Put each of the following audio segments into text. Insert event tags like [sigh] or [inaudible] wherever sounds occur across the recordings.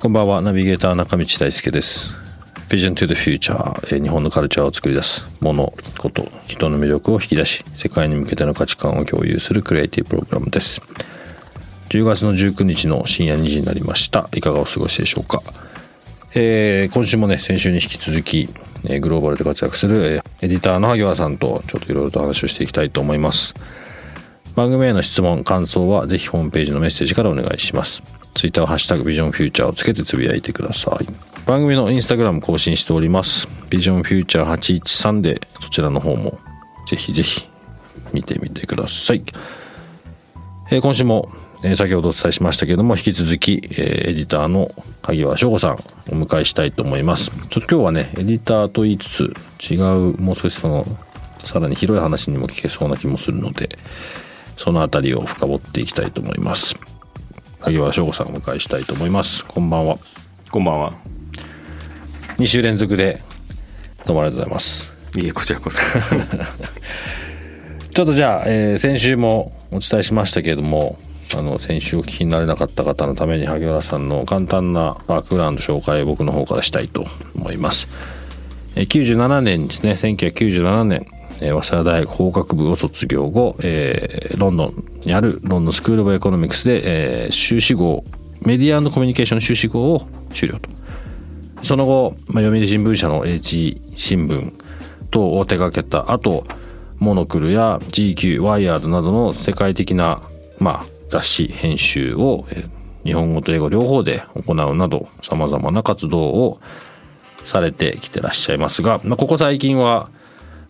こんばんは。ナビゲーター中道大輔です。Vision to the Future 日本のカルチャーを作り出す。ものこと人の魅力を引き出し世界に向けての価値観を共有するクリエイティブプログラムです。10月の19日の深夜2時になりました。いかがお過ごしでしょうか、えー、今週もね先週に引き続きグローバルで活躍するエディターの萩原さんとちょっといろいろと話をしていきたいと思います。番組への質問感想はぜひホームページのメッセージからお願いします。ツイッターはハッシュタグビジョンフューチャーをつけてつぶやいてください。番組のインスタグラム更新しております。ビジョンフューチャー813でそちらの方もぜひぜひ見てみてください、えー、今週もえー、先ほどお伝えしましたけれども引き続き、えー、エディターの萩原翔吾さんお迎えしたいと思います。ちょっと今日はねエディターと言いつつ違うもう少しそのさらに広い話にも聞けそうな気もするのでその辺りを深掘っていきたいと思います。萩原翔吾さんをお迎えしたいと思います。こんばんは。こんばんは。2週連続でどうもありがとうございます。いえこちらこそ。[laughs] ちょっとじゃあ、えー、先週もお伝えしましたけれどもあの先週お聞きになれなかった方のために萩原さんの簡単なバックグラウンド紹介を僕の方からしたいと思います。97年ですね。1997年早稲田大学法学部を卒業後、えー、ロンドンにあるロンドンスクール・オブ・エコノミクスで、えー、修士号メディアコミュニケーション修士号を修了と。その後、まあ、読売新聞社の H 新聞等を手掛けた後モノクルや GQ ワイヤードなどの世界的な、まあ、雑誌編集を日本語と英語両方で行うなどさまざまな活動をされてきてらっしゃいますが、まあ、ここ最近は、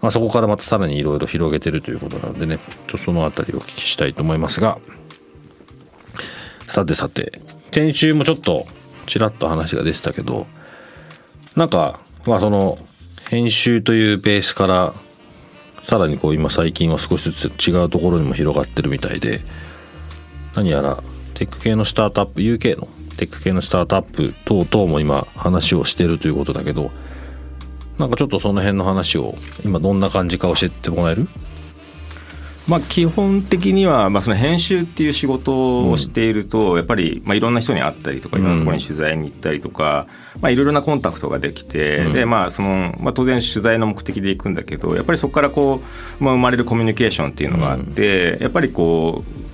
まあ、そこからまたさらにいろいろ広げてるということなのでねちょその辺りをお聞きしたいと思いますが。さてさて先週もちょっとちらっと話が出てたけどなんかまあその編集というベースからさらにこう今最近は少しずつ違うところにも広がってるみたいで何やらテック系のスタートアップ UK のテック系のスタートアップ等々も今話をしてるということだけどなんかちょっとその辺の話を今どんな感じか教えてもらえる？まあ、基本的には、まあ、その編集っていう仕事をしていると、やっぱり、まあ、いろんな人に会ったりとかいろんなところに取材に行ったりとか、まあ、いろいろなコンタクトができて、でまあそのまあ、当然取材の目的で行くんだけどやっぱりそこからこう、まあ、生まれるコミュニケーションっていうのがあって、やっぱりこう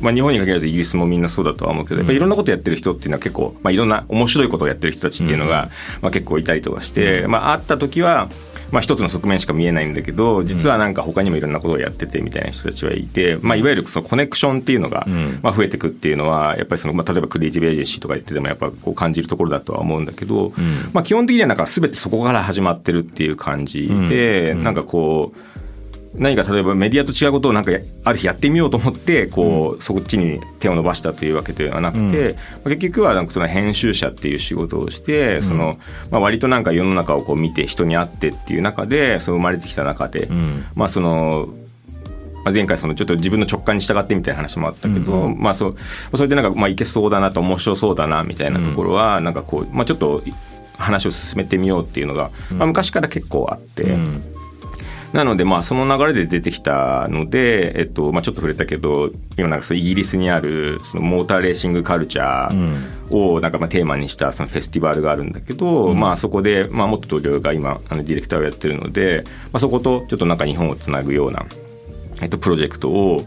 まあ、日本に限らずイギリスもみんなそうだとは思うけどやっぱいろんなことやってる人っていうのは結構、まあ、いろんな面白いことをやってる人たちっていうのが、まあ、結構いたりとかして、まあ、会った時はまあ、一つの側面しか見えないんだけど実はなんか他にもいろんなことをやっててみたいな人たちはいて、まあ、いわゆるそのコネクションっていうのが、まあ、増えていくっていうのはやっぱりその、まあ、例えばクリエイティブエージェンシーとか言っててもやっぱこう感じるところだとは思うんだけど、まあ、基本的にはなんか全てそこから始まってるっていう感じで、なんかこう。何か例えばメディアと違うことをなんかある日やってみようと思ってこう、うん、そっちに手を伸ばしたというわけではなくて、うん、結局はなんかその編集者っていう仕事をして、うん、そのまあ、割となんか世の中をこう見て人に会ってっていう中でその生まれてきた中で、まあそのまあ、前回そのちょっと自分の直感に従ってみたいな話もあったけど、うん、まあそそれでなんかまあいけそうだなと面白そうだなみたいなところはなんかこう、まあ、ちょっと話を進めてみようっていうのが、まあ、昔から結構あって。なのでまあその流れで出てきたので、えっとまあ、ちょっと触れたけど今なんかそイギリスにあるそのモーターレーシングカルチャーをなんかまあテーマにしたそのフェスティバルがあるんだけど、うん、まあ、そこで、まあ、元同僚が今あのディレクターをやってるので、まあ、そことちょっとなんか日本をつなぐような、えっと、プロジェクトを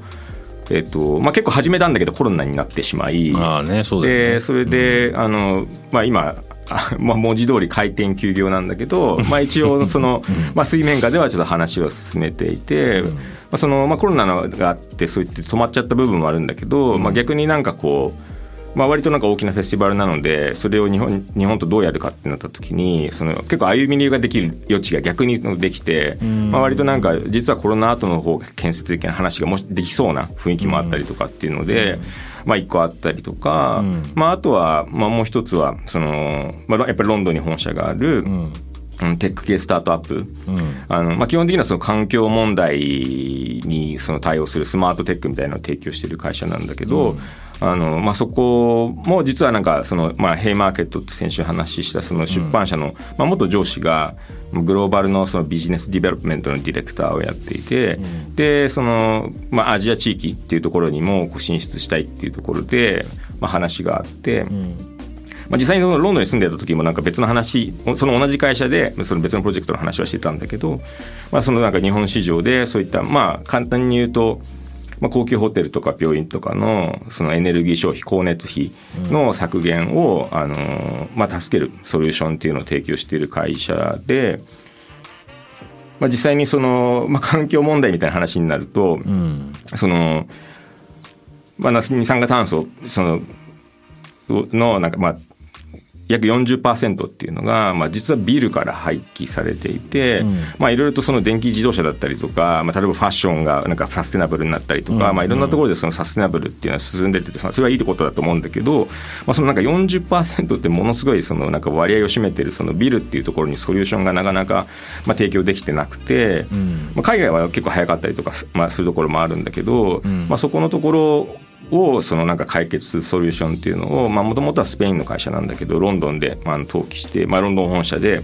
えっとまあ、結構始めたんだけどコロナになってしまいあ、ねそで、ね、それで、うん、あのまあ、今まあ、文字通り開店休業なんだけど、まあ、一応その、[laughs] まあ、水面下ではちょっと話を進めていて、まあそのまあ、コロナがあってそういって止まっちゃった部分もあるんだけど、まあ、逆になんかこうまあ、割となんか大きなフェスティバルなのでそれを日本日本とどうやるかってなった時にその結構歩み流ができる余地が逆にできて、まあ、割となんか実はコロナ後の方建設的な話がもしできそうな雰囲気もあったりとかっていうので。まあ、一個あったりとか、まあ、あとは、まあ、もう一つはその、まあ、やっぱりロンドンに本社がある、テック系スタートアップ、うん、あのまあ、基本的にはその環境問題にその対応するスマートテックみたいなのを提供している会社なんだけど、うん、あのまあ、そこも実はなんかその、まあ、ヘイマーケットって先週話したその出版社の、まあ、元上司がグローバルのそのビジネスディベロップメントのディレクターをやっていて、うん、でその、まあ、アジア地域っていうところにも進出したいっていうところで、まあ、話があって。うんまあ、実際にそのロンドンに住んでた時もなんか別の話その同じ会社でその別のプロジェクトの話はしてたんだけど、まあ、そのなんか日本市場でそういったまあ簡単に言うとまあ、高級ホテルとか病院とかのそのエネルギー消費光熱費の削減を、あのまあ、助けるソリューションっていうのを提供している会社で、まあ、実際にその、まあ、環境問題みたいな話になると、うん、その、まあ、二酸化炭素そののなんかまあ約40%っていうのが、まあ、実はビルから廃棄されていて、うん、まあいろいろとその電気自動車だったりとか、まあ、例えばファッションがなんかサステナブルになったりとか、うん、まあ、いろんなところでそのサステナブルっていうのは進んでてそれはいいことだと思うんだけど、まあ、そのなんか40%ってものすごいそのなんか割合を占めてるそのビルっていうところにソリューションがなかなかまあ提供できてなくて、うん、まあ、海外は結構早かったりとか、まあ、するところもあるんだけど、まあ、そこのところをそのなんか解決するソリューションっていうのをもともとはスペインの会社なんだけどロンドンであの登記して、まあ、ロンドン本社で、うん、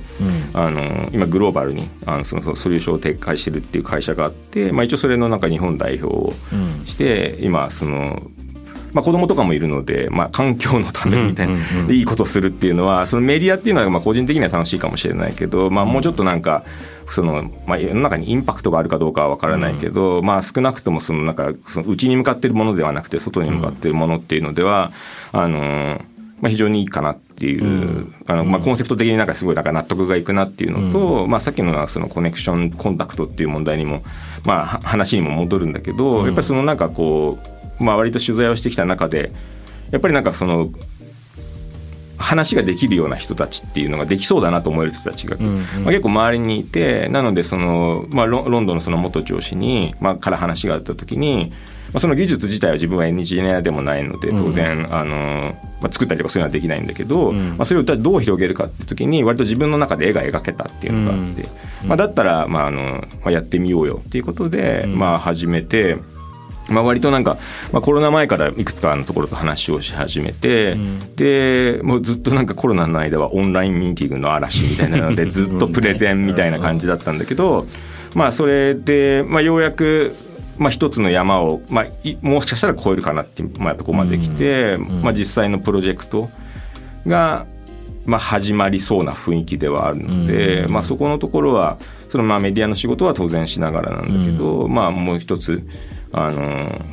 あの今グローバルにあのそのソリューションを展開してるっていう会社があって、まあ、一応それのなんか日本代表をして、うん、今そのまあ、子供とかもいるので、まあ、環境のためみたいな、いいことするっていうのはそのメディアっていうのはまあ個人的には楽しいかもしれないけど、まあ、もうちょっとなんか、その、まあ、世の中にインパクトがあるかどうかは分からないけど、うん、まあ、少なくともそのなんかその内に向かっているものではなくて外に向かっているものっていうのでは、あのまあ、非常にいいかなっていう、うん、あのまあ、コンセプト的になんかすごいなんか納得がいくなっていうのと、うん、まあ、さっきのそのコネクションコンタクトっていう問題にも、まあ、話にも戻るんだけど、やっぱりそのなんかこうまあ、割と取材をしてきた中でやっぱりなんかその話ができるような人たちっていうのができそうだなと思える人たちが、うんうん、まあ、結構周りにいてなのでその、まあ、ロンドンのその元上司に、まあ、から話があった時に、まあ、その技術自体は自分はエンジニアでもないので当然、うん、あのまあ、作ったりとかそういうのはできないんだけど、うん、まあ、それをどう広げるかって時に割と自分の中で絵が描けたっていうのがあって、まあ、だったら、まああのまあ、やってみようよっていうことで、まあ、始めて。まあ、割となんか、まあ、コロナ前からいくつかのところと話をし始めて、うん、でもうずっとなんかコロナの間はオンラインミーティングの嵐みたいなの [laughs] でずっとプレゼンみたいな感じだったんだけど、まあ、それで、まあ、ようやく、まあ、一つの山を、まあ、もしかしたら超えるかなっていう、まあ、とこまで来て、うん、まあ、実際のプロジェクトが、まあ、始まりそうな雰囲気ではあるので、うん、まあ、そこのところはそのまあメディアの仕事は当然しながらなんだけど、まあ、もう一つ。あの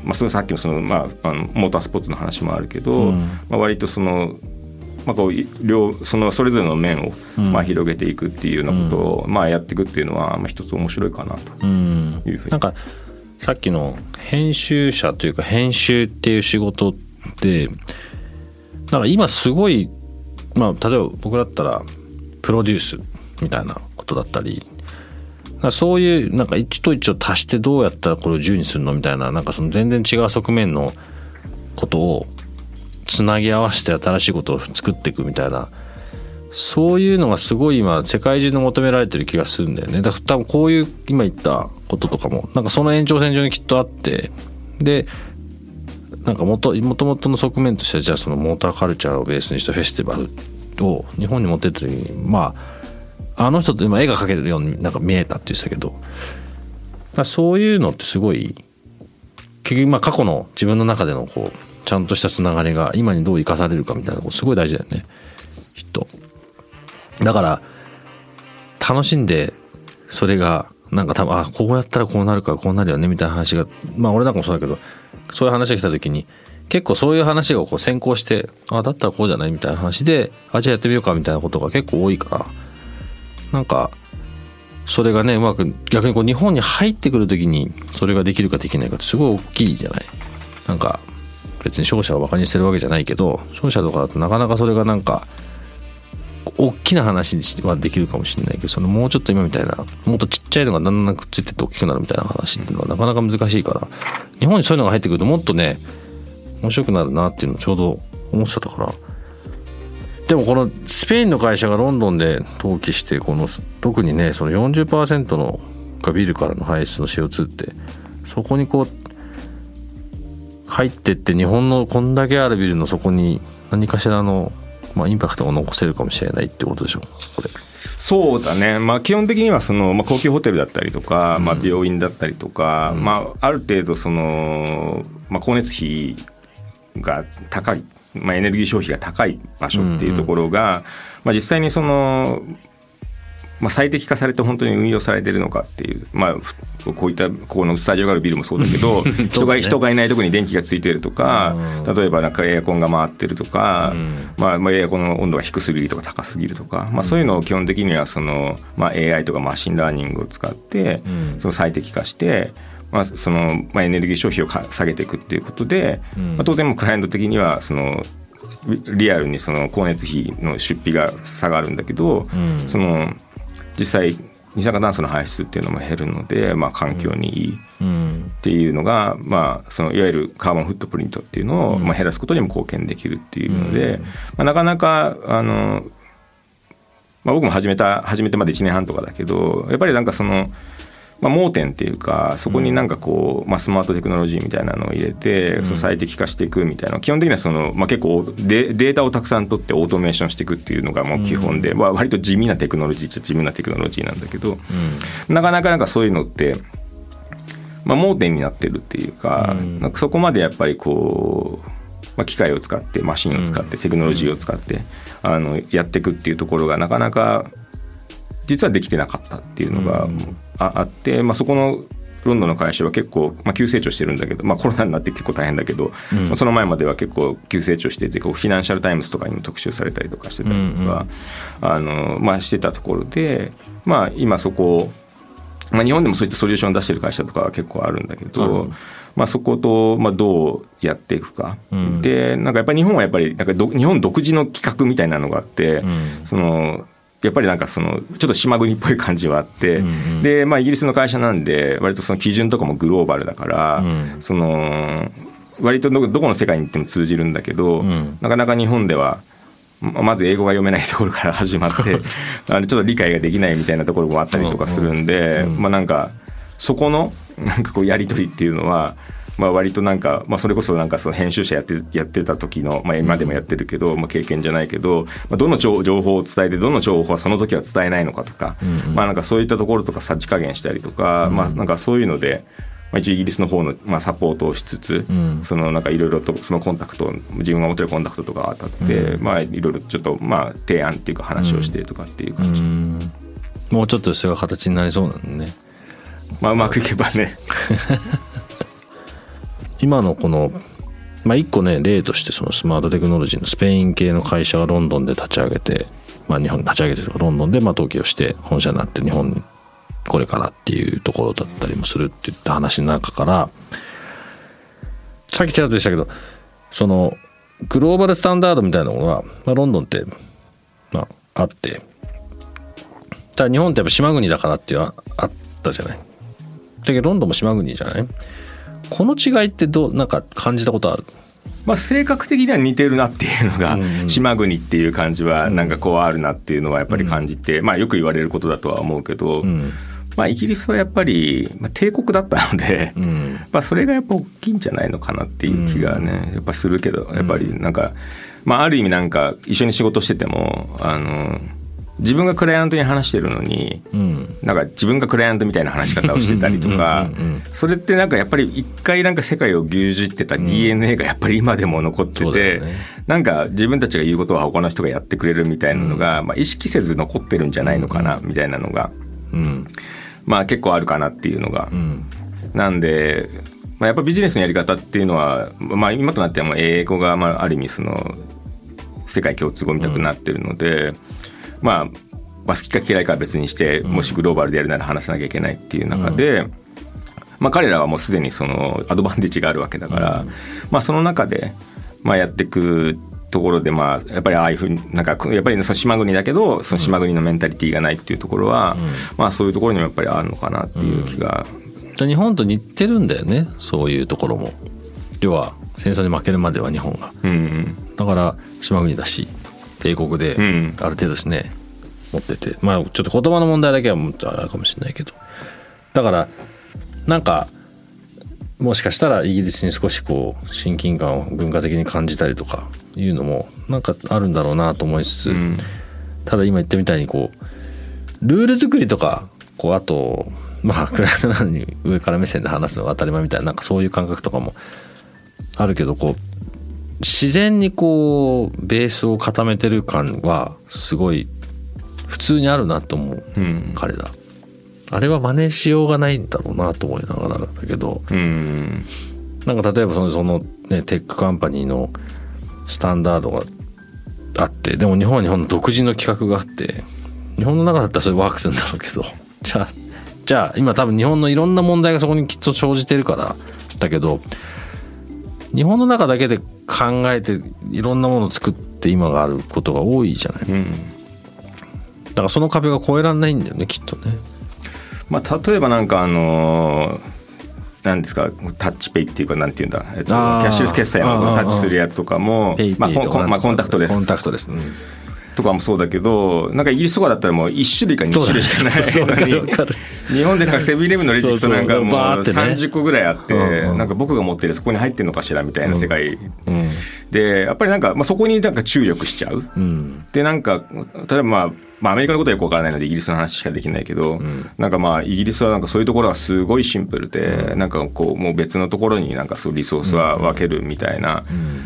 まあ、そのさっきのその、まあ、あのモータースポーツの話もあるけど、うん、まあ、割とそのまあ、こう両そのそれぞれの面をまあ広げていくっていうようなことをまあやっていくっていうのはまあ一つ面白いかなというふうに、なんかさっきの編集者というか編集っていう仕事ってだから今すごいまあ例えば僕だったらプロデュースみたいなことだったりそういうなんか1と1を足してどうやったらこれを10にするのみたいななんかその全然違う側面のことをつなぎ合わせて新しいことを作っていくみたいなそういうのがすごい今世界中の求められてる気がするんだよね。だから多分こういう今言ったこととかもなんかその延長線上にきっとあってでなんかもともとの側面としてはじゃあそのモーターカルチャーをベースにしたフェスティバルを日本に持ってった時にまああの人って今絵が描けてるようになんか見えたって言ってたけど、まあ、そういうのってすごい結局まあ過去の自分の中でのこうちゃんとしたつながりが今にどう生かされるかみたいなことすごい大事だよねきっと。だから楽しんでそれがなんか多分あこうやったらこうなるからこうなるよねみたいな話がまあ俺なんかもそうだけどそういう話が来た時に結構そういう話がこう先行してあだったらこうじゃないみたいな話であじゃあやってみようかみたいなことが結構多いからなんかそれがねうまく逆にこう日本に入ってくる時にそれができるかできないかってすごい大きいじゃない？なんか別に商社をバカにしてるわけじゃないけど商社とかだとなかなかそれがなんか大きな話はできるかもしれないけどそのもうちょっと今みたいなもっとちっちゃいのがだんだんくっついてって大きくなるみたいな話っていうのはなかなか難しいから日本にそういうのが入ってくるともっとね面白くなるなっていうのをちょうど思ってたから。でもこのスペインの会社がロンドンで登記してこの特にねその40%のがビルからの排出の CO2 ってそこにこう入ってって日本のこんだけあるビルの底に何かしらの、まあ、インパクトを残せるかもしれないってことでしょこれ。そうだね、まあ、基本的にはその、まあ、高級ホテルだったりとか、まあ、病院だったりとか、うん、まあ、ある程度その、まあ、光熱費が高い、まあ、エネルギー消費が高い場所っていうところが、うんうん、まあ、実際にそのまあ、最適化されて本当に運用されてるのかっていう、まあ、こういったここのスタジオがあるビルもそうだけど [laughs] 人が人がいないところに電気がついてるとか、例えばなんかエアコンが回ってるとか、まあ、まあエアコンの温度が低すぎるとか高すぎるとか、まあ、そういうのを基本的にはその、まあ、AI とかマシンラーニングを使ってその最適化して。まあそのまあ、エネルギー消費を下げていくっていうことで、まあ、当然もクライアント的にはそのリアルにその光熱費の出費が下がるんだけど、その実際二酸化炭素の排出っていうのも減るので、まあ、環境にいいっていうのが、まあ、そのいわゆるカーボンフットプリントっていうのを、まあ、減らすことにも貢献できるっていうので、まあ、なかなかあの、まあ、僕も始めた始めてまで1年半とかだけどやっぱりなんかその。まあ、盲点っていうかそこになんかこう、まあ、スマートテクノロジーみたいなのを入れて、その最適化していくみたいな基本的にはその、まあ、結構デデータをたくさん取ってオートメーションしていくっていうのがもう基本で、まあ、割と地味なテクノロジーっちゃ地味なテクノロジーなんだけど、なかなかなんかそういうのってまあ、盲点になってるっていうか,、なんかそこまでやっぱりこう、まあ、機械を使ってマシンを使ってテクノロジーを使って、あのやっていくっていうところがなかなか実はできてなかったっていうのがあって、まあ、そこのロンドンの会社は結構、まあ、急成長してるんだけど、まあ、コロナになって結構大変だけど、うん、その前までは結構急成長しててこうフィナンシャル・タイムズとかにも特集されたりとかしてたりとか、うんうん、あのまあ、してたところで、まあ、今そこまあ、日本でもそういったソリューションを出してる会社とかは結構あるんだけど、うん、まあ、そこと、まあ、どうやっていくか、うん、でなんかやっぱり日本はやっぱりなんか日本独自の規格みたいなのがあって、うん、そのやっぱりなんかそのちょっと島国っぽい感じはあって、うんうん、でまあイギリスの会社なんで割とその基準とかもグローバルだから、うん、その割とどこの世界に行っても通じるんだけど、うん、なかなか日本ではまず英語が読めないところから始まって [laughs] あのちょっと理解ができないみたいなところもあったりとかするんで、まあなんかそこのなんかこうやり取りっていうのはまあ、割となんか、まあ、それこそなんかその編集者やってやってた時の、まあ、今でもやってるけど、まあ、経験じゃないけど、まあ、どの情報を伝えてどの情報はその時は伝えないのかとか、まあ、なんかそういったところとかさじ加減したりとか、まあ、なんかそういうので。まあ、一応イギリスの方の、まあ、サポートをしつつ、うん、そのなんかいろいろとそのコンタクト自分が持ってるコンタクトとか当たって、うん、まあいろいろちょっとまあ提案っていうか話をしてとかっていう感じ、うん、もうちょっとそれが形になりそうなんね。まあうまくいけばね [laughs] 今のこのまあ一個ね例としてそのスマートテクノロジーのスペイン系の会社がロンドンで立ち上げて、まあ、日本に立ち上げてロンドンでまあ登記をして本社になって日本にこれからっていうところだったりもするっていった話の中からさっきちらっとでしたけどそのグローバルスタンダードみたいなものは、まあ、ロンドンって、まあ、あってただ日本ってやっぱ島国だからっていうのはあったじゃない。だけどロンドンも島国じゃない。この違いってどうなんか感じたことある？まあ、性格的には似てるなっていうのが、島国っていう感じはなんかこうあるなっていうのはやっぱり感じて、まあ、よく言われることだとは思うけど、まあ、イギリスはやっぱり、まあ、帝国だったので、まあ、それがやっぱ大きいんじゃないのかなっていう気がねやっぱするけどやっぱりなんか、まあ、ある意味なんか一緒に仕事しててもあの自分がクライアントに話してるのに、うん、なんか自分がクライアントみたいな話し方をしてたりとかそれってなんかやっぱり一回なんか世界を牛耳ってた DNA がやっぱり今でも残ってて、うんね、なんか自分たちが言うことは他の人がやってくれるみたいなのが、うん、まあ、意識せず残ってるんじゃないのかなみたいなのが、うん、まあ結構あるかなっていうのが。なんでまあ、やっぱビジネスのやり方っていうのは、まあ、今となってはもう英語がまあある意味その世界共通語みたくなってるので、うん、まあ、まあ、好きか嫌いかは別にしてもしグローバルでやるなら話さなきゃいけないっていう中で、うん、ままあ、彼らはもうすでにそのアドバンテージがあるわけだから、まあ、その中で、まあ、やっていくところでまあやっぱりああいうふうになんかやっぱりその島国だけどその島国のメンタリティーがないっていうところは、まあそういうところにもやっぱりあるのかなっていう気が、じゃあ日本と似てるんだよねそういうところも。要は戦争に負けるまでは日本が。うん。だから島国だし帝国でうん。ある程度ですね、持ってて。まあちょっと言葉の問題だけはもっとあるかもしれないけど。だからなんかもしかしたらイギリスに少しこう親近感を文化的に感じたりとかいうのもなんかあるんだろうなと思いつつ、うん。ただ今言ったみたいにこうルール作りとかこうあとまあクライアントなのに上から目線で話すのが当たり前みたいななんかそういう感覚とかもあるけどこう自然にこうベースを固めてる感はすごい普通にあるなと思う、うん。彼ら。あれは真似しようがないんだろうなと思いながらだけど。うん。なんか例えばそのその、ね、テックカンパニーのスタンダードがあってでも日本は日本の独自の規格があって日本の中だったらそれワークするんだろうけど。[laughs] じゃあじゃあ今多分日本のいろんな問題がそこにきっと生じてるからだけど日本の中だけで考えていろんなものを作って今があることが多いじゃない。うん。だからその壁が越えられないんだよねきっとね。まあ、例えばなんかあのーなんですかタッチペイっていうかなんていうんだ、えっと、キャッシュレス決済のタッチするやつとかもまあ、コンタクトレスコンタクトレス、うんとかもそうだけどなんかイギリスとかだったらもう1種類か2種類しかない。そうだね。そうわかる。わかる日本でなんかセブンイレブンのレジ行くとなんかもうバーってね。30個ぐらいあって、なんか僕が持ってるそこに入ってるのかしらみたいな世界、うん。でやっぱりなんか、まあ、そこになんか注力しちゃう。うん。でなんか例えばまあまあ、アメリカのことはよくわからないのでイギリスの話しかできないけど、なんかまあイギリスはなんかそういうところがすごいシンプルで、なんかこうもう別のところになんかそうリソースは分けるみたいな、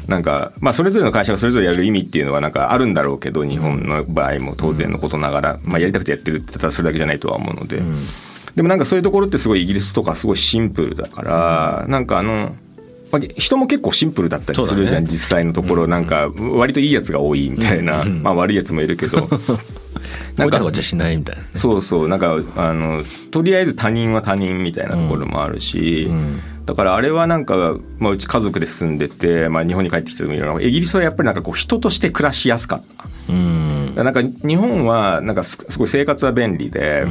なんかまあそれぞれの会社がそれぞれやる意味っていうのはなんかあるんだろうけど日本の場合も当然のことながら、まあ、やりたくてやってるってたらそれだけじゃないとは思うので、でもなんかそういうところってすごいイギリスとかすごいシンプルだから、なんかあの。まあ人も結構シンプルだったりするじゃん、ね実際のところ。なんか割といいやつが多いみたいな、まあ悪いやつもいるけど [laughs] [laughs] なんかごちゃしないみたいなね。そうそう。なんかあのとりあえず他人は他人みたいなところもあるし、だからあれはなんか、まあ、うち家族で住んでて、まあ、日本に帰ってきてもいろいろイギリスはやっぱりなんかこう人として暮らしやすかった。うん。なんか日本はなんかすすごい生活は便利で、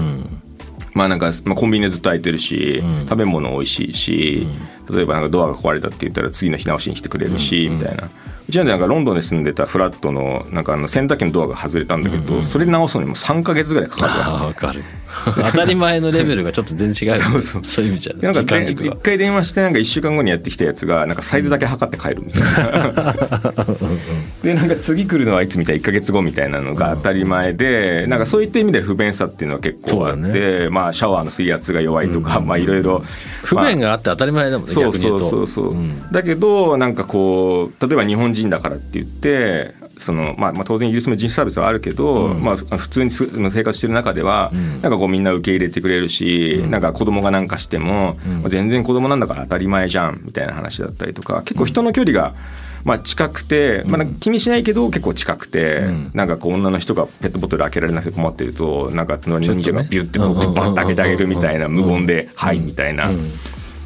まあなんか、まあ、コンビニでずっと空いてるし、食べ物美味しいし、例えばなんかドアが壊れたって言ったら次の日直しに来てくれるし、みたいな。うちなんでなんかロンドンで住んでたフラットのなんかあの洗濯機のドアが外れたんだけど、それ直すのにも3か月ぐらいかかるわけ。ああわかる。当たり前のレベルがちょっと全然違う [laughs] そうそうそう。いう意味じゃでなんか一回電話してなんか1週間後にやってきたやつがなんかサイズだけ測って帰るみたいな。[laughs] でなんか次来るのはいつみたい？1か月後みたいなのが当たり前でなんかそういった意味で不便さっていうのは結構あって、まあシャワーの水圧が弱いとか、まあいろいろ不便があって当たり前だもんね、そうそう逆に言うと。そうそう、ん。だけどなんかこう例えば日本人だからって言ってその、まあ、まあ当然イギリスも人種サービスはあるけど、まあ、普通にす生活してる中では、なんかこうみんな受け入れてくれるし、なんか子供がなんかしても、まあ全然子供なんだから当たり前じゃんみたいな話だったりとか結構人の距離が、まあ、近くて、まあ、気にしないけど結構近くて、なんかこう女の人がペットボトル開けられなくて困ってるとなんか隣の忍者がビュッてバッて開けてあげるみたいな無言で「はい」みたいな。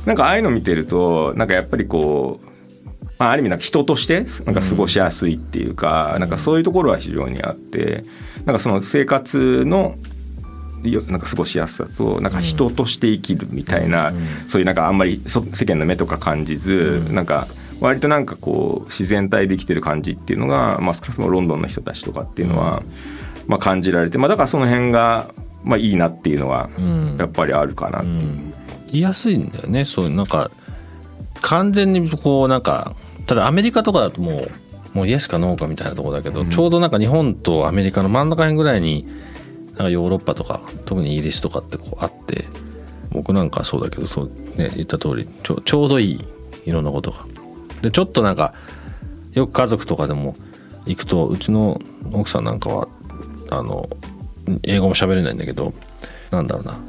なんかああいうの見てるとなんかやっぱりこう、まあ、ある意味なんか人としてなんか過ごしやすいっていうか、なんかそういうところは非常にあってなんかその生活のよなんか過ごしやすさとなんか人として生きるみたいな、そういうなんかあんまりそ世間の目とか感じず、なんか割となんかこう自然体で生きてる感じっていうのが、まあ、少なくともロンドンの人たちとかっていうのは、まあ、感じられて、まあ、だからその辺が、まあ、いいなっていうのはやっぱりあるかなっていう。言いやすいんだよね。そういうなんか完全にこうなんかただアメリカとかだともうもうイエスかノーかみたいなところだけど、ちょうどなんか日本とアメリカの真ん中辺ぐらいになんかヨーロッパとか特にイギリスとかってこうあって僕なんかそうだけどそう、ね、言った通りちょちょうどいいいろんなことが。でちょっとなんかよく家族とかでも行くとうちの奥さんなんかはあの英語も喋れないんだけどなんだろうな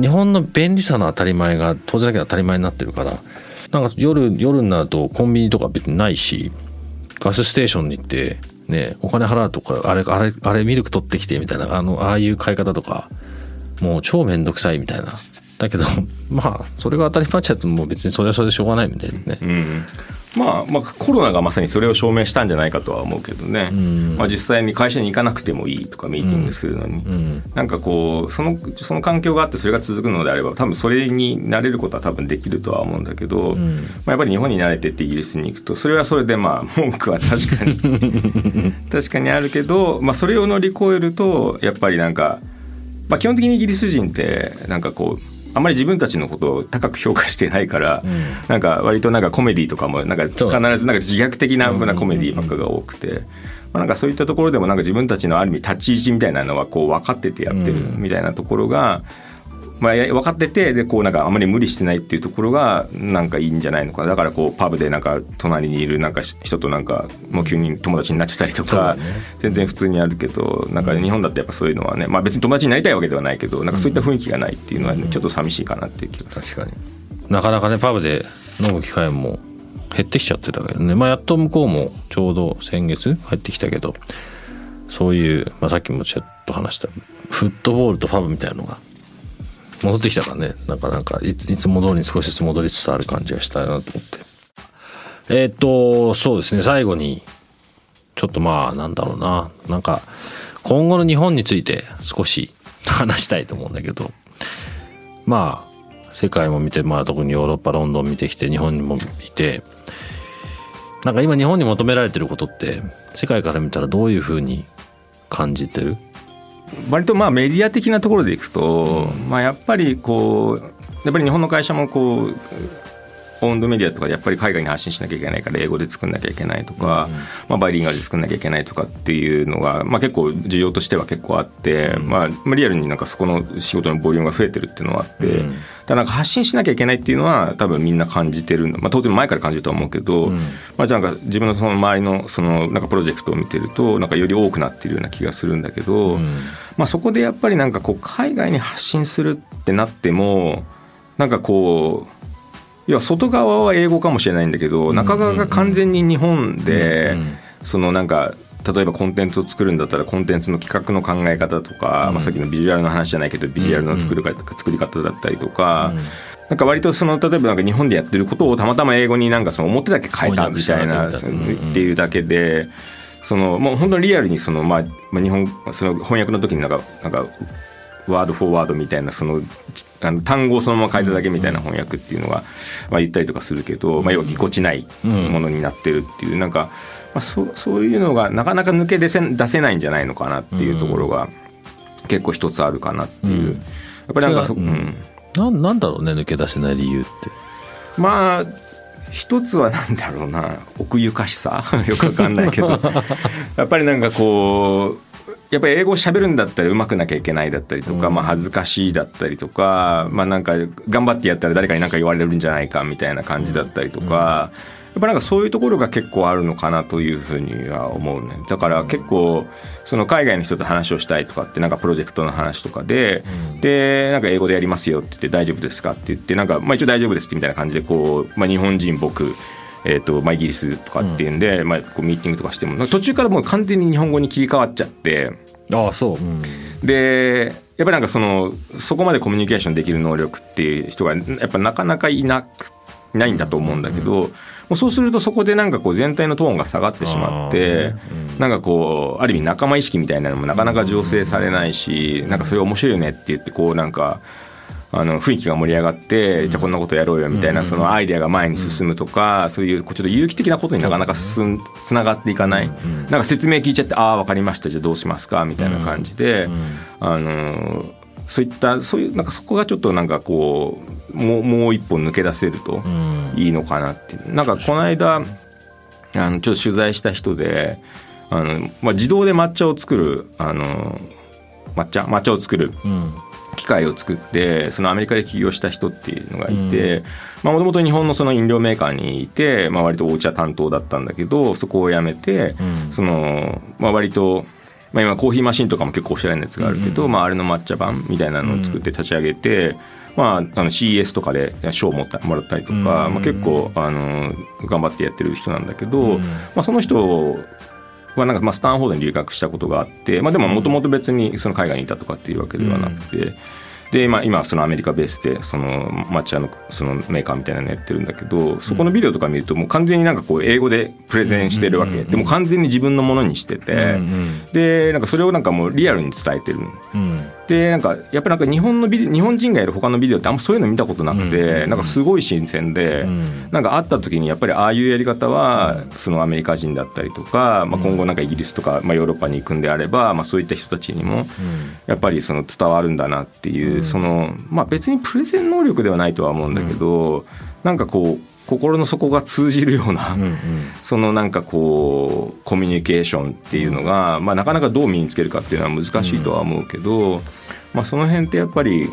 日本の便利さの当たり前が当然だけど当たり前になってるからなんか夜夜になるとコンビニとか別にないしガスステーションに行ってねお金払うとかあれあれあれミルク取ってきてみたいなあのああいう買い方とかもう超めんどくさいみたいな。だけど [laughs] まあそれが当たり前っちゃってもう別にそれはそれでしょうがないみたいなね、うん。まあ、まあコロナがまさにそれを証明したんじゃないかとは思うけどね、ん。まあ、実際に会社に行かなくてもいいとかミーティングするのに、ん。なんかこうそのその環境があってそれが続くのであれば多分それになれることは多分できるとは思うんだけど、まあ、やっぱり日本に慣れてってイギリスに行くとそれはそれでまあ [laughs] 文句は確かに [laughs] 確かにあるけど、まあ、それを乗り越えるとやっぱりなんか、まあ、基本的にイギリス人ってなんかこうあんまり自分たちのことを高く評価してないから、なんか割となんかコメディとかもなんか必ずなんか自虐的なコメディばっかが多くて。まあ、なんかそういったところでもなんか自分たちのある意味立ち位置みたいなのはこう分かっててやってるみたいなところが、まあ、分かっててでこうなんかあまり無理してないっていうところがなんかいいんじゃないのか。だからこうパブでなんか隣にいるなんか人となんかもう急に友達になってたりとか、全然普通にあるけどなんか日本だってやっぱそういうのはね、まあ、別に友達になりたいわけではないけどなんかそういった雰囲気がないっていうのは、ね、ちょっと寂しいかなっていう気がする。確かに。なかなかねパブで飲む機会も減ってきちゃってたけどね、まあ、やっと向こうもちょうど先月帰ってきたけどそういう、まあ、さっきもちょっと話したフットボールとパブみたいなのが戻ってきたからね。なんかなんかいついつも通りに少しずつ戻りつつある感じがしたいなと思って。えーっとそうですね。最後にちょっとまあなんだろうな。なんか今後の日本について少し話したいと思うんだけど。まあ世界も見てまあ特にヨーロッパロンドン見てきて日本にもいてなんか今日本に求められてることって世界から見たらどういうふうに感じてる？割とまあメディア的なところでいくと、まあ、やっぱりこうやっぱり日本の会社もこうオウンドメディアとかでやっぱり海外に発信しなきゃいけないから英語で作んなきゃいけないとか、まあ、バイリンガルで作んなきゃいけないとかっていうのが、まあ、結構需要としては結構あって、まあ、まあリアルになんかそこの仕事のボリュームが増えてるっていうのはあって、ただなんか発信しなきゃいけないっていうのは多分みんな感じてる、まあ、当然前から感じるとは思うけど、まあ、じゃあなんか自分のその周りのそのなんかプロジェクトを見てるとなんかより多くなってるような気がするんだけど、まあ、そこでやっぱりなんかこう海外に発信するってなってもなんかこういや外側は英語かもしれないんだけど中側が完全に日本でそのなんか例えばコンテンツを作るんだったらコンテンツの企画の考え方とか、まあ、さっきのビジュアルの話じゃないけどビジュアルの作るか、作り方だったりとか。なんか割とその例えばなんか日本でやってることをたまたま英語になんかその表だけ変えたみたいなっていうだけでそのもう本当にリアルにそのまあまあ日本その翻訳の時になんかなんかワードフォーワードみたいなそのあの単語をそのまま変えただけみたいな翻訳っていうのが、まあ、言ったりとかするけど、まあ、要はぎこちないものになってるっていうなんか、まあ、そそういうのがなかなか抜け出せ出せないんじゃないのかなっていうところが結構一つあるかなっていう。やっぱりなんかそ、うん、なんなんだろうね抜け出せない理由って。まあ一つはなんだろうな奥ゆかしさ。[laughs] よくわかんないけど。[laughs] やっぱりなんかこうやっぱり英語を喋るんだったら上手くなきゃいけないだったりとか、まあ、恥ずかしいだったりとか、まあ、なんか頑張ってやったら誰かに何か言われるんじゃないかみたいな感じだったりとか。やっぱなんかそういうところが結構あるのかなというふうには思うね。だから結構その海外の人と話をしたいとかってなんかプロジェクトの話とかで、でなんか英語でやりますよって言って大丈夫ですかって言ってなんかまあ一応大丈夫ですってみたいな感じでこう、まあ、日本人僕えーとまあ、イギリスとかっていうんで、まあ、こうミーティングとかしても途中からもう完全に日本語に切り替わっちゃって。ああそう、でやっぱりなんかそのそこまでコミュニケーションできる能力っていう人がやっぱなかなかいなくいないんだと思うんだけど、もうそうするとそこでなんかこう全体のトーンが下がってしまって、なんかこうある意味仲間意識みたいなのもなかなか醸成されないし、なんかそれ面白いよねって言ってこうなんか。あの雰囲気が盛り上がって、じゃあこんなことやろうよみたいなそのアイデアが前に進むとか、そういうこうちょっと有機的なことになかなか進んつながっていかない、なんか説明聞いちゃって「ああ分かりました。じゃあどうしますか」みたいな感じで、あのそういったそういうなんかそこがちょっとなんかこうもうもう一本抜け出せるといいのかなってなんかこの間あのちょっと取材した人であの、まあ、自動で抹茶を作るあの抹茶抹茶を作る機械を作ってそのアメリカで起業した人っていうのがいてもともと日本のその飲料メーカーにいて、まあ、割とお茶担当だったんだけどそこを辞めて、そのまあ、割と。まあ、今コーヒーマシンとかも結構おしゃれなやつがあるけど、まあ、あれの抹茶版みたいなのを作って立ち上げて、まあ、あの CES とかで賞をもったもらったりとか、まあ、結構あの頑張ってやってる人なんだけど、まあ、その人はなんかまあスタンフォードに留学したことがあって、まあ、でももともと別にその海外にいたとかっていうわけではなくて。で、まあ、今そのアメリカベースでその抹茶のそのメーカーみたいなのやってるんだけどそこのビデオとか見るともう完全になんかこう英語でプレゼンしてるわけ、でも完全に自分のものにしてて、でなんかそれをなんかもうリアルに伝えてる、でなんかやっぱりなんか日本のビデオ日本人がやる他のビデオってあんまそういうの見たことなくて、なんかすごい新鮮で、なんか会った時にやっぱりああいうやり方はそのアメリカ人だったりとか、まあ、今後なんかイギリスとか、まあ、ヨーロッパに行くんであれば、まあ、そういった人たちにもやっぱりその伝わるんだなっていう、そのまあ別にプレゼン能力ではないとは思うんだけど、なんかこう心の底が通じるような、うんうん、そのなんかこうコミュニケーションっていうのが、まあ、なかなかどう身につけるかっていうのは難しいとは思うけど、まあ、その辺ってやっぱり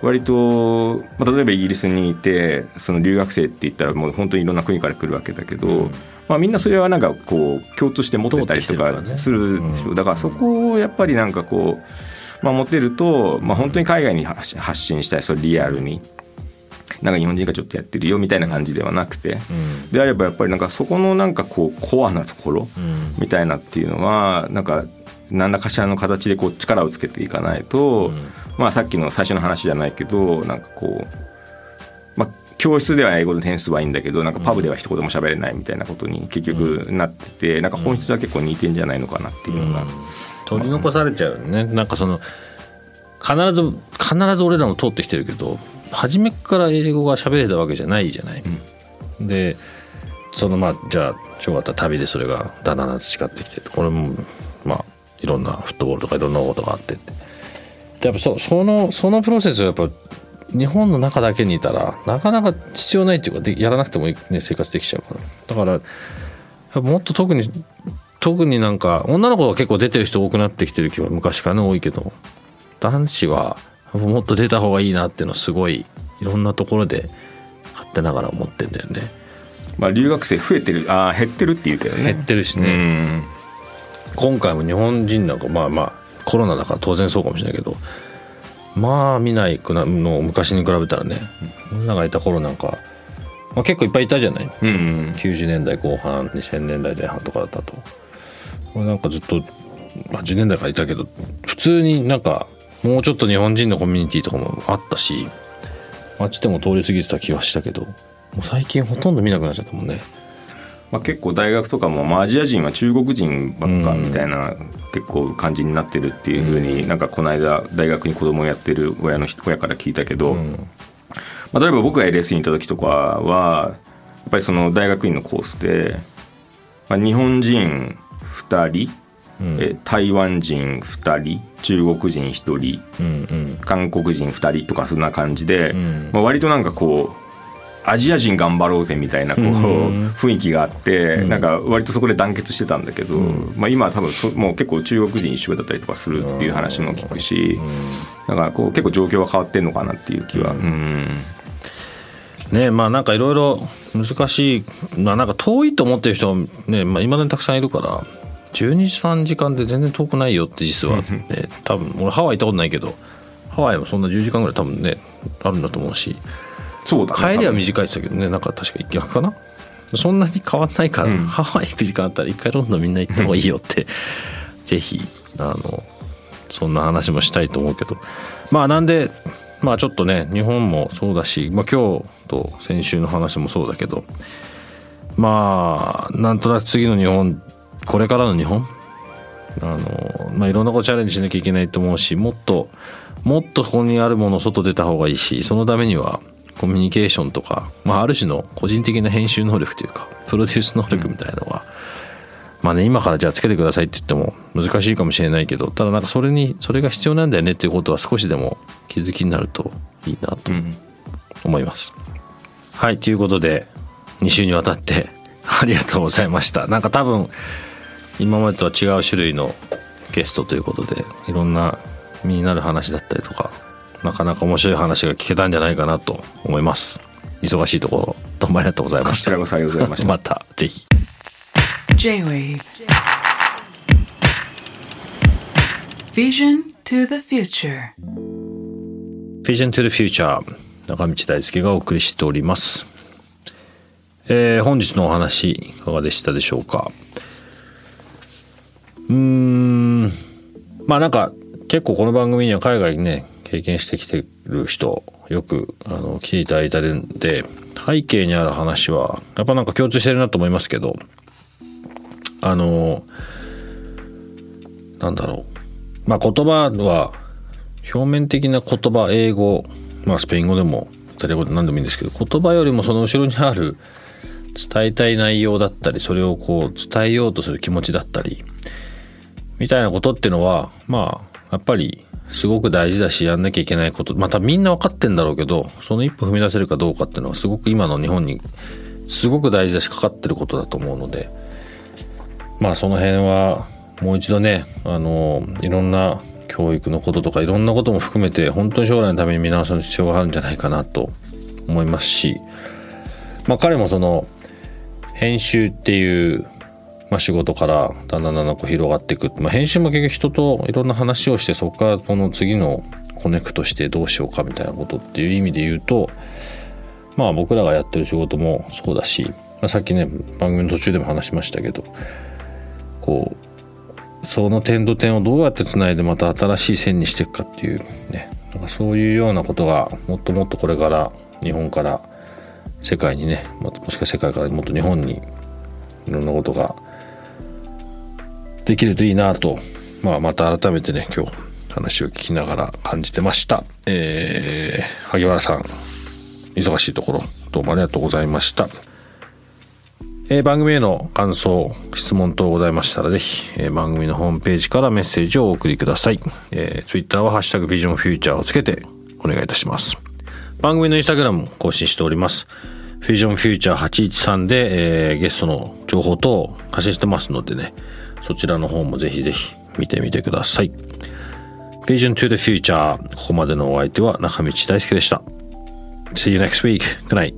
割と、まあ、例えばイギリスにいてその留学生って言ったらもう本当にいろんな国から来るわけだけど、うん、まあ、みんなそれはなんかこう共通して持ってたりとかするでしょ、ね、だからそこをやっぱりなんかこう、まあ、持てると、まあ、本当に海外に発信したいそれリアルに。なんか日本人がちょっとやってるよみたいな感じではなくて、うん、であればやっぱりなんかそこのなんかこうコアなところみたいなっていうのはなんか何らかしらの形でこう力をつけていかないと、うん、まあさっきの最初の話じゃないけどなんかこう、まあ、教室では英語の点数はいいんだけどなんかパブでは一言も喋れないみたいなことに結局なってて、うん、なんか本質は結構似てんじゃないのかなっていうのが、取り残されちゃうよね、なんかその必ず必ず俺らも通ってきてるけど初めから英語が喋れたわけじゃないじゃない。うん、でそのまあじゃあ小学旅でそれがだんだん培ってきてこれもまあいろんなフットボールとかいろんなことがあってやっぱそそのそのプロセスはやっぱ日本の中だけにいたらなかなか必要ないっていうかでやらなくても、ね、生活できちゃうから。だからもっと特に特になんか女の子は結構出てる人多くなってきてる気は昔からね多いけど男子はもっと出た方がいいなっていうのすごいいろんなところで勝手ながら思ってんだよね。まあ留学生増えてるあ減ってるっていうけどね。減ってるしね。今回も日本人なんかまあまあコロナだから当然そうかもしれないけどまあ見ないくなの昔に比べたらねみんながいた頃なんか、まあ、結構いっぱいいたじゃない、うんうん、90年代後半2000年代前半とかだったとこれなんかずっと80年代からいたけど普通になんかもうちょっと日本人のコミュニティとかもあったし街でも通り過ぎてた気はしたけどもう最近ほとんど見なくなっちゃったもんね。まあ、結構大学とかも、まあ、アジア人は中国人ばっかみたいな、結構感じになってるっていうふうに、なんかこの間大学に子供をやってる親の親から聞いたけど、まあ、例えば僕が LS にいた時とかはやっぱりその大学院のコースで、まあ、日本人2人、うん、え台湾人2人中国人1人、うんうん、韓国人2人とかそんな感じで、うん、まあ、割となんかこうアジア人頑張ろうぜみたいなこう雰囲気があって、なんか割とそこで団結してたんだけど、まあ、今は多分もう結構中国人一緒だったりとかするっていう話も聞くし、だからこう結構状況は変わってんのかなっていう気は。ねまあなんかいろいろ難しい。まあなんか遠いと思ってる人ねまあ、未だにたくさんいるから12時3時間で全然遠くないよって実は、ね、[laughs] 多分俺ハワイ行ったことないけどハワイもそんな10時間ぐらい多分ねあるんだと思うし。そうだ、ね、帰りは短いですけどねなんか確か逆かな？そんなに変わんないから、うん、ハワイ行く時間あったら一回ロンドンみんな行った方がいいよって [laughs] ぜひあのそんな話もしたいと思うけど。まあなんでまあちょっとね日本もそうだし、まあ、今日と先週の話もそうだけどまあなんとなく次の日本これからの日本？あの、まあ、いろんなことチャレンジしなきゃいけないと思うしもっともっとここにあるもの外出た方がいいしそのためにはコミュニケーションとか、まあ、ある種の個人的な編集能力というかプロデュース能力みたいなのは、うん、まあね今からじゃあつけてくださいって言っても難しいかもしれないけどただなんかそれにそれが必要なんだよねっていうことは少しでも気づきになるといいなと思います。うん、はいということで2週にわたってありがとうございました。なんか多分今までとは違う種類のゲストということでいろんな身になる話だったりとかなかなか面白い話が聞けたんじゃないかなと思います。忙しいところどうもありがとうございましたこちらこそありがとうございました。またぜひ J-Wave. Vision to the Future. Vision to the Future. 中道大輔がお送りしております。えー、本日のお話いかがでしたでしょうか？うん。まあなんか結構この番組には海外にね経験してきてる人よくあの来ていただいてるんで背景にある話はやっぱなんか共通してるなと思いますけどあのなんだろう。まあ言葉は表面的な言葉英語まあスペイン語でもイタリア語で何でもいいんですけど言葉よりもその後ろにある伝えたい内容だったりそれをこう伝えようとする気持ちだったりみたいなことっていうのはまあやっぱりすごく大事だしやんなきゃいけないことまたみんな分かってんだろうけどその一歩踏み出せるかどうかっていうのはすごく今の日本にすごく大事だしかかってることだと思うのでまあその辺はもう一度ねあのいろんな教育のこととかいろんなことも含めて本当に将来のために見直す必要があるんじゃないかなと思いますしまあ彼もその編集っていう、まあ、仕事からだんだんだんだんこう広がっていく、まあ、編集も結局人といろんな話をしてそこからこの次のコネクトしてどうしようかみたいなことっていう意味で言うとまあ僕らがやってる仕事もそうだし、まあ、さっきね番組の途中でも話しましたけどこうその点と点をどうやってつないでまた新しい線にしていくかっていうねなんかそういうようなことがもっともっとこれから日本から世界にねももしか世界からもっと日本にいろんなことができるといいなと、まあ、また改めてね今日話を聞きながら感じてました。えー、萩原さん忙しいところどうもありがとうございました。えー番組への感想、質問等ございましたら、ぜひ、えー番組のホームページからメッセージをお送りください。えー、Twitter はハッシュタグビジョンフューチャーをつけてお願いいたします。番組のインスタグラムも更新しております。フュージョンフューチャー813で、えーゲストの情報等を発信してますのでね、そちらの方もぜひぜひ見てみてください。Vision to the Future ここまでのお相手は中道大輔でした。See you next week. Good night.